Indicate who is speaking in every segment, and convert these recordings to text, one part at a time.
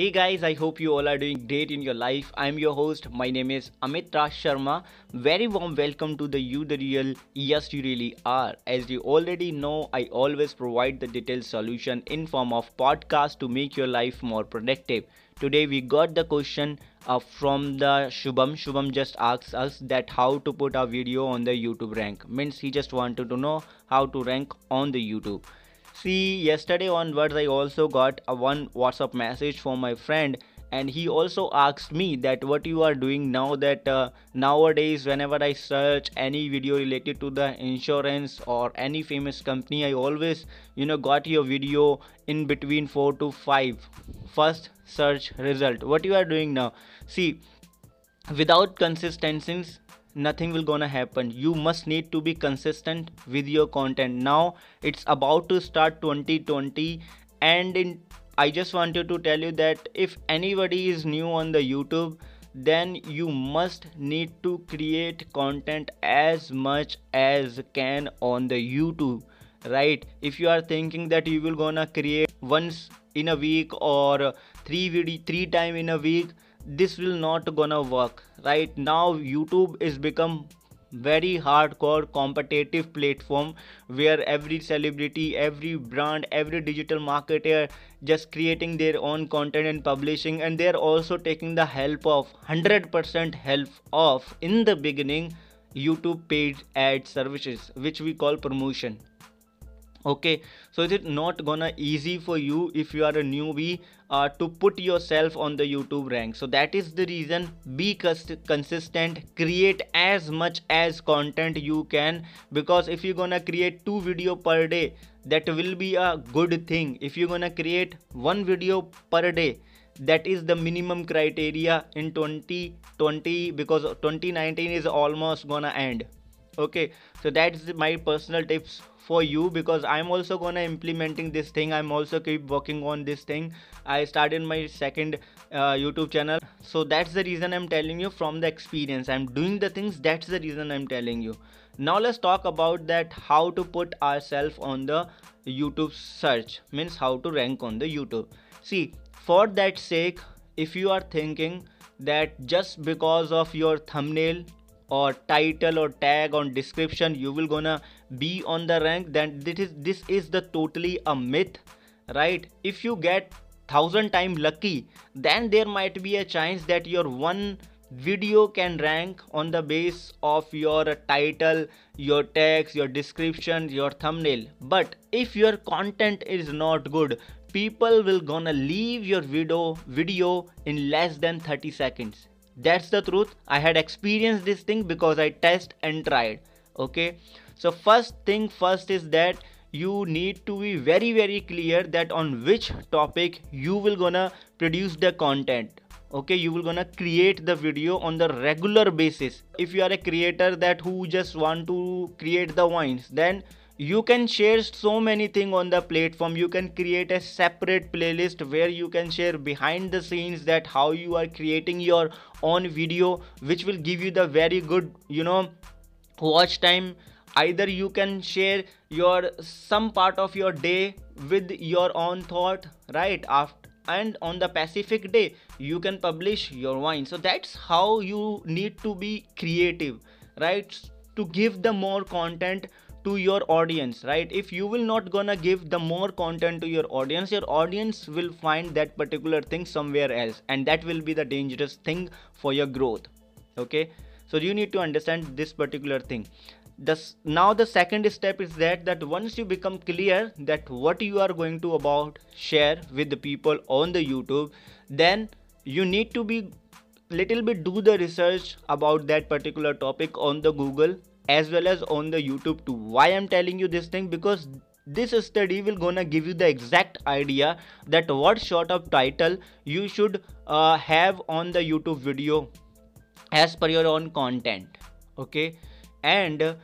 Speaker 1: Hey guys, I hope you all are doing great in your life. I'm your host. My name is Amit Raj Sharma. Very warm welcome to the You the Real Yes You Really Are. As you already know, I always provide the detailed solution in form of podcast to make your life more productive. Today we got the question uh, from the Shubham. Shubham just asked us that how to put a video on the YouTube rank. Means he just wanted to know how to rank on the YouTube see yesterday onwards i also got a one whatsapp message from my friend and he also asked me that what you are doing now that uh, nowadays whenever i search any video related to the insurance or any famous company i always you know got your video in between 4 to 5 first search result. What you are doing now? See without consistencies nothing will gonna happen. You must need to be consistent with your content. Now it's about to start 2020 and in i just wanted to tell you that if anybody is new on the youtube then you must need to create content as much as can on the youtube right? If you are thinking that you will gonna create once in a week or three video three time in a week this will not gonna work right? Now youtube is become very hardcore competitive platform where every celebrity every brand every digital marketer just creating their own content and publishing and they're also taking the help of 100% help of in the beginning youtube paid ad services which we call promotion okay so is it not gonna easy for you if you are a newbie uh, to put yourself on the youtube rank? So that is the reason. Be consistent create as much as content you can because if you're gonna create two video per day that will be a good thing. If you're gonna create one video per day that is the minimum criteria in 2020 because 2019 is almost gonna end okay so that's my personal tips for you because i'm also gonna implementing this thing. I'm also keep working on this thing. I started my second uh, youtube channel. So that's the reason i'm telling you from the experience. I'm doing the things that's the reason i'm telling you. Now let's talk about that how to put ourselves on the youtube search means how to rank on the youtube. See for that sake if you are thinking that just because of your thumbnail or title or tag on description you will gonna be on the rank. Then this is this is the totally a myth right? If you get thousand time lucky then there might be a chance that your one video can rank on the base of your title your text your description your thumbnail. But if your content is not good people will gonna leave your video video in less than 30 seconds that's the truth. I had experienced this thing because i test and tried. Okay? So first thing first is that you need to be very very clear that on which topic you will gonna produce the content. Okay? You will gonna create the video on the regular basis. If you are a creator that who just want to create the wines then you can share so many things on the platform. You can create a separate playlist where you can share behind the scenes that how you are creating your own video which will give you the very good you know watch time. Either you can share your some part of your day with your own thought right after and on the pacific day you can publish your wine. So that's how you need to be creative right to give the more content to your audience right? If you will not gonna give the more content to your audience your audience will find that particular thing somewhere else and that will be the dangerous thing for your growth okay? So you need to understand this particular thing. This now the second step is that that once you become clear that what you are going to about share with the people on the youtube then you need to be little bit do the research about that particular topic on the google as well as on the youtube too. Why i'm telling you this thing? Because this study will gonna give you the exact idea that what sort of title you should uh, have on the youtube video as per your own content okay? And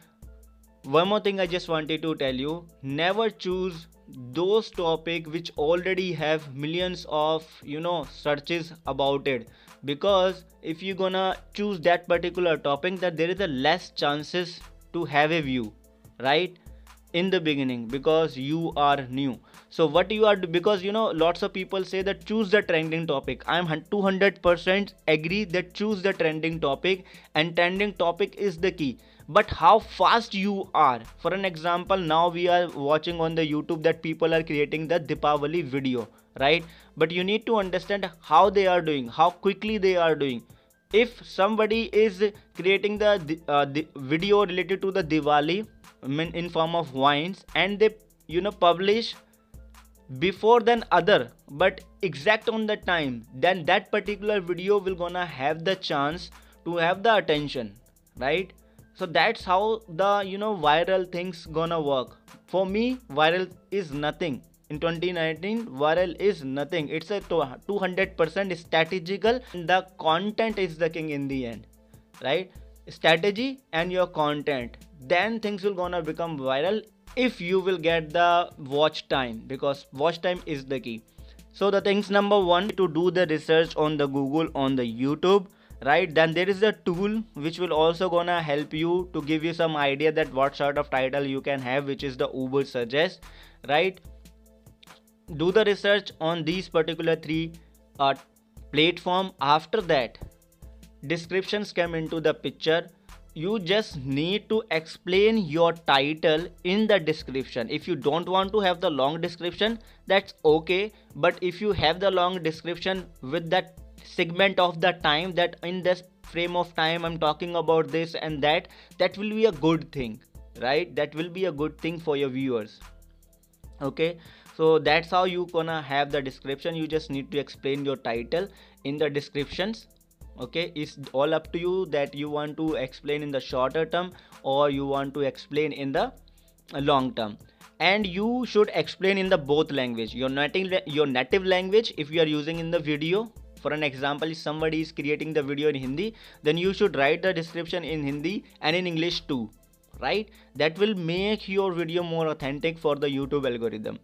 Speaker 1: one more thing i just wanted to tell you. Never choose those topic which already have millions of you know searches about it. Because if you're gonna choose that particular topic that there is a less chances to have a view right? In the beginning because you are new. So what you are because you know lots of people say that choose the trending topic. I am 200% agree that choose the trending topic and trending topic is the key but how fast you are. For an example now we are watching on the youtube that people are creating the dipavali video right? But you need to understand how they are doing how quickly they are doing. If somebody is creating the, uh, the video related to the diwali in form of wines and they you know publish before than other but exact on the time then that particular video will gonna have the chance to have the attention right so that's how the you know viral things gonna work. For me viral is nothing. In 2019 viral is nothing. It's a 200% strategical the content is the king in the end right? Strategy and your content. Then things will gonna become viral if you will get the watch time because watch time is the key. So the things number one to do the research on the google on the youtube right? Then there is a tool which will also gonna help you to give you some idea that what sort of title you can have which is the Ubersuggest. Right? Do the research on these particular three uh, platform. After that descriptions come into the picture. You just need to explain your title in the description. If you don't want to have the long description that's okay. But if you have the long description with that segment of the time that in this frame of time i'm talking about this and that that will be a good thing right? That will be a good thing for your viewers. Okay? So that's how you gonna have the description. You just need to explain your title in the descriptions. Okay? It's all up to you that you want to explain in the shorter term or you want to explain in the long term. And you should explain in the both language. Your native your native language if you are using in the video for an example if somebody is creating the video in hindi then you should write the description in hindi and in english too right? That will make your video more authentic for the youtube algorithm.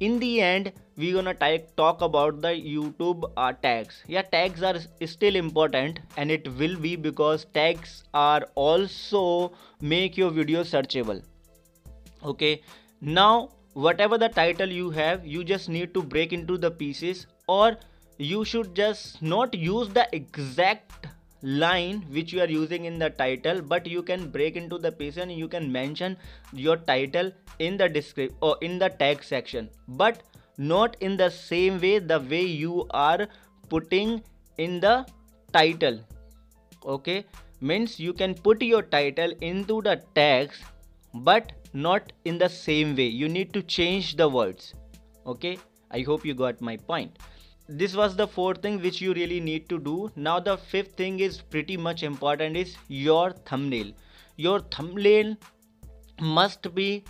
Speaker 1: In the end we're gonna talk about the youtube uh, tags. Yeah tags are still important and it will be because tags are also make your video searchable. Okay now whatever the title you have you just need to break into the pieces or you should just not use the exact line which you are using in the title but you can break into the piece and you can mention your title in the description or in the tag section but not in the same way the way you are putting in the title. Okay? Means you can put your title into the tags but not in the same way. You need to change the words. Okay? I hope you got my point this was the fourth thing which you really need to do. Now the fifth thing is pretty much important is your thumbnail. Your thumbnail must be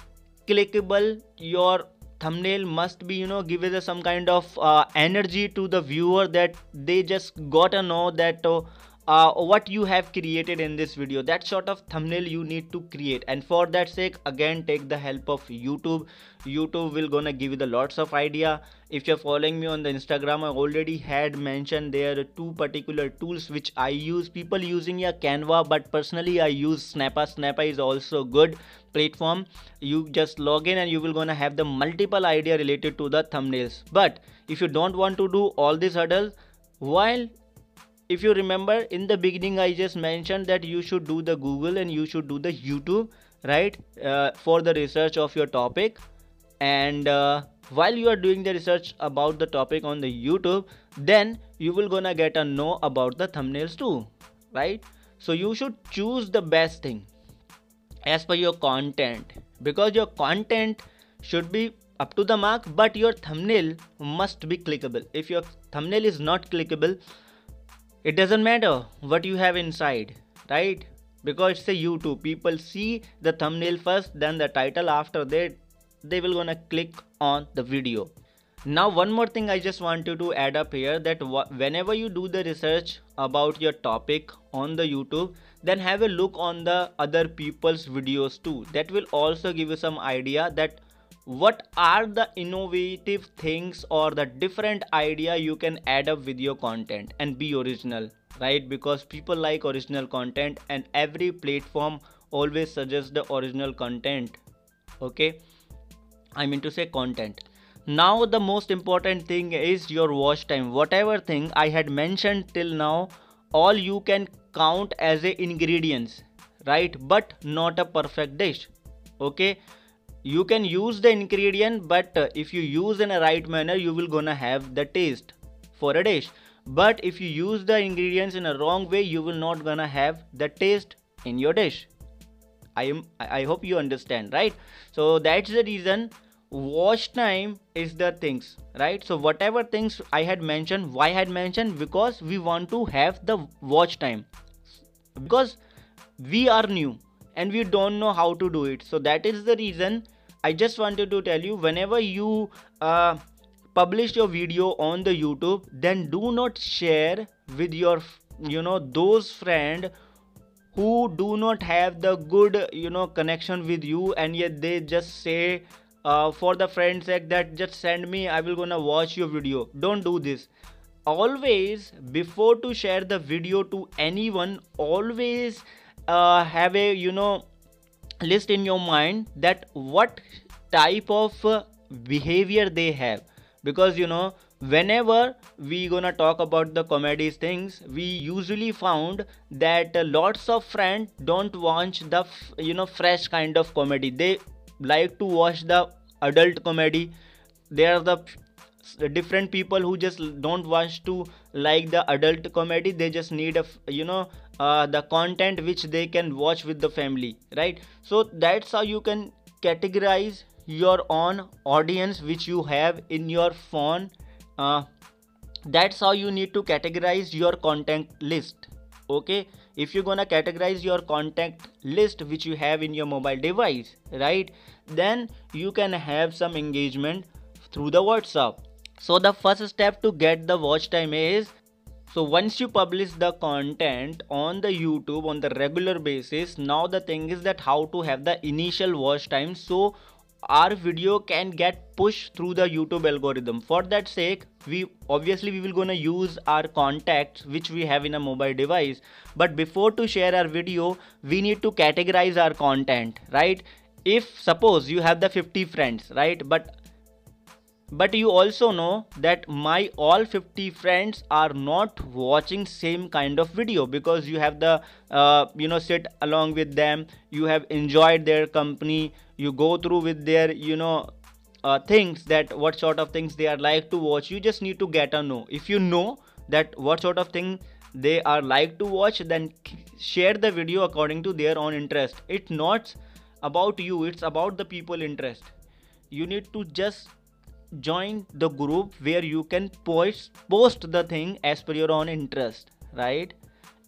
Speaker 1: clickable. Your thumbnail must be you know give it some kind of uh, energy to the viewer that they just gotta know that uh, uh, what you have created in this video that sort of thumbnail you need to create. And for that sake again take the help of youtube. Youtube will gonna give you the lots of idea. If you're following me on the instagram i already had mentioned there are two particular tools which i use. People using yeah canva but personally i use snappa snappa is also good platform. You just log in and you will gonna have the multiple idea related to the thumbnails. But if you don't want to do all these hurdles while if you remember in the beginning i just mentioned that you should do the google and you should do the youtube right uh, for the research of your topic. And uh, while you are doing the research about the topic on the youtube then you will gonna get a know about the thumbnails too right? So you should choose the best thing as per your content because your content should be up to the mark but your thumbnail must be clickable. If your thumbnail is not clickable it doesn't matter what you have inside right? Because it's a youtube. People see the thumbnail first then the title. After that they will gonna click on the video. Now one more thing i just want you to add up here that whenever you do the research about your topic on the youtube then have a look on the other people's videos too. That will also give you some idea that what are the innovative things or the different idea you can add up with your content and be original right? Because people like original content and every platform always suggests the original content okay? I mean to say content. Now the most important thing is your watch time. Whatever thing i had mentioned till now all you can count as a ingredients right? But not a perfect dish okay you can use the ingredient but uh, if you use in a right manner you will gonna have the taste for a dish. But if you use the ingredients in a wrong way you will not gonna have the taste in your dish. I am i hope you understand right? So that's the reason watch time is the things right? So whatever things i had mentioned why i had mentioned because we want to have the watch time. Because we are new and we don't know how to do it. So that is the reason i just wanted to tell you whenever you uh, publish your video on the youtube then do not share with your you know those friend who do not have the good you know connection with you and yet they just say uh, for the friend's sake that just send me i will gonna watch your video. Don't do this. Always before to share the video to anyone always uh, have a you know list in your mind that what type of uh, behavior they have. Because you know whenever we gonna talk about the comedies things we usually found that uh, lots of friends don't watch the you know fresh kind of comedy. They like to watch the adult comedy. There are the different people who just don't want to like the adult comedy. They just need a you know uh, the content which they can watch with the family right? So that's how you can categorize your own audience which you have in your phone. Uh, that's how you need to categorize your content list okay? If you're gonna categorize your contact list which you have in your mobile device right? Then you can have some engagement through the whatsapp. So the first step to get the watch time is so once you publish the content on the youtube on the regular basis now the thing is that how to have the initial watch time. So our video can get pushed through the youtube algorithm. For that sake we obviously we will gonna use our contacts which we have in a mobile device. But before to share our video we need to categorize our content right? If suppose you have the 50 friends right? But but you also know that my all 50 friends are not watching same kind of video because you have the uh, you know sit along with them you have enjoyed their company you go through with their you know uh, things that what sort of things they are like to watch. You just need to get a know. If you know that what sort of thing they are like to watch then share the video according to their own interest. It's not about you it's about the people interest. You need to just join the group where you can post post the thing as per your own interest right?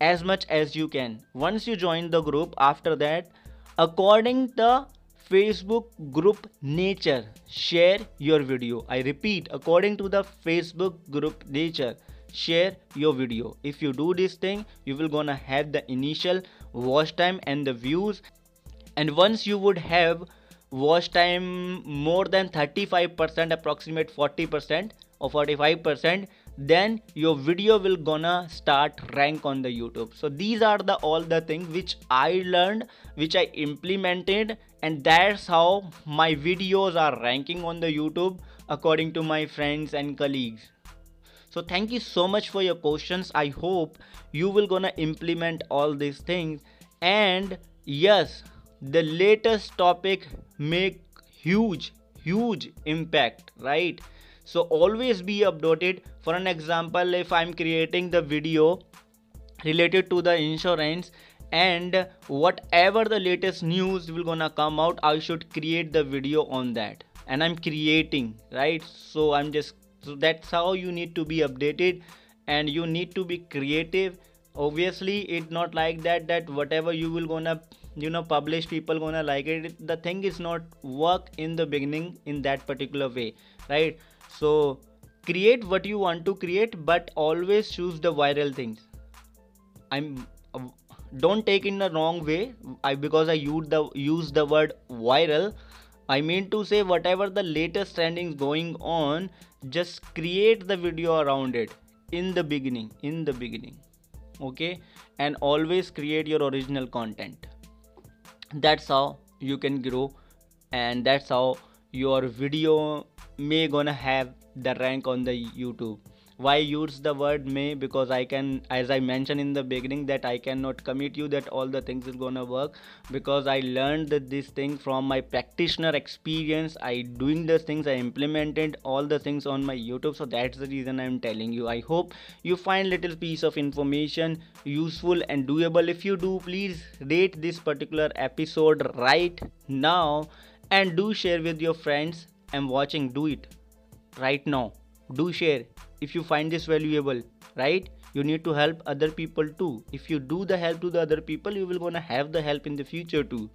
Speaker 1: As much as you can. Once you join the group after that according the facebook group nature share your video. I repeat according to the facebook group nature share your video. If you do this thing you will gonna have the initial watch time and the views. And once you would have watch time more than 35% approximate 40% or 45% then your video will gonna start rank on the youtube. So these are the all the things which i learned which i implemented and that's how my videos are ranking on the youtube according to my friends and colleagues. So thank you so much for your questions. I hope you will gonna implement all these things. And yes the latest topic make huge huge impact right? So always be updated. For an example if i'm creating the video related to the insurance and whatever the latest news will gonna come out i should create the video on that. And i'm creating right? So i'm just so that's how you need to be updated and you need to be creative. Obviously it's not like that that whatever you will gonna you know publish people gonna like it. The thing is not work in the beginning in that particular way right? So create what you want to create but always choose the viral things. I'm uh, don't take in the wrong way. I because i use the use the word viral i mean to say whatever the latest trending is going on just create the video around it in the beginning in the beginning okay? And always create your original content that's how you can grow and that's how your video may gonna have the rank on the youtube why use the word may? Because i can as i mentioned in the beginning that i cannot commit you that all the things is gonna work. Because i learned that this thing from my practitioner experience. I doing the things i implemented all the things on my youtube. So that's the reason i'm telling you. I hope you find little piece of information useful and doable. If you do please rate this particular episode right now and do share with your friends i'm watching. Do it right now do share. If you find this valuable right? You need to help other people too. If you do the help to the other people you will gonna have the help in the future too.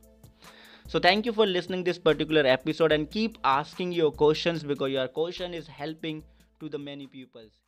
Speaker 1: So thank you for listening this particular episode and keep asking your questions because your question is helping to the many peoples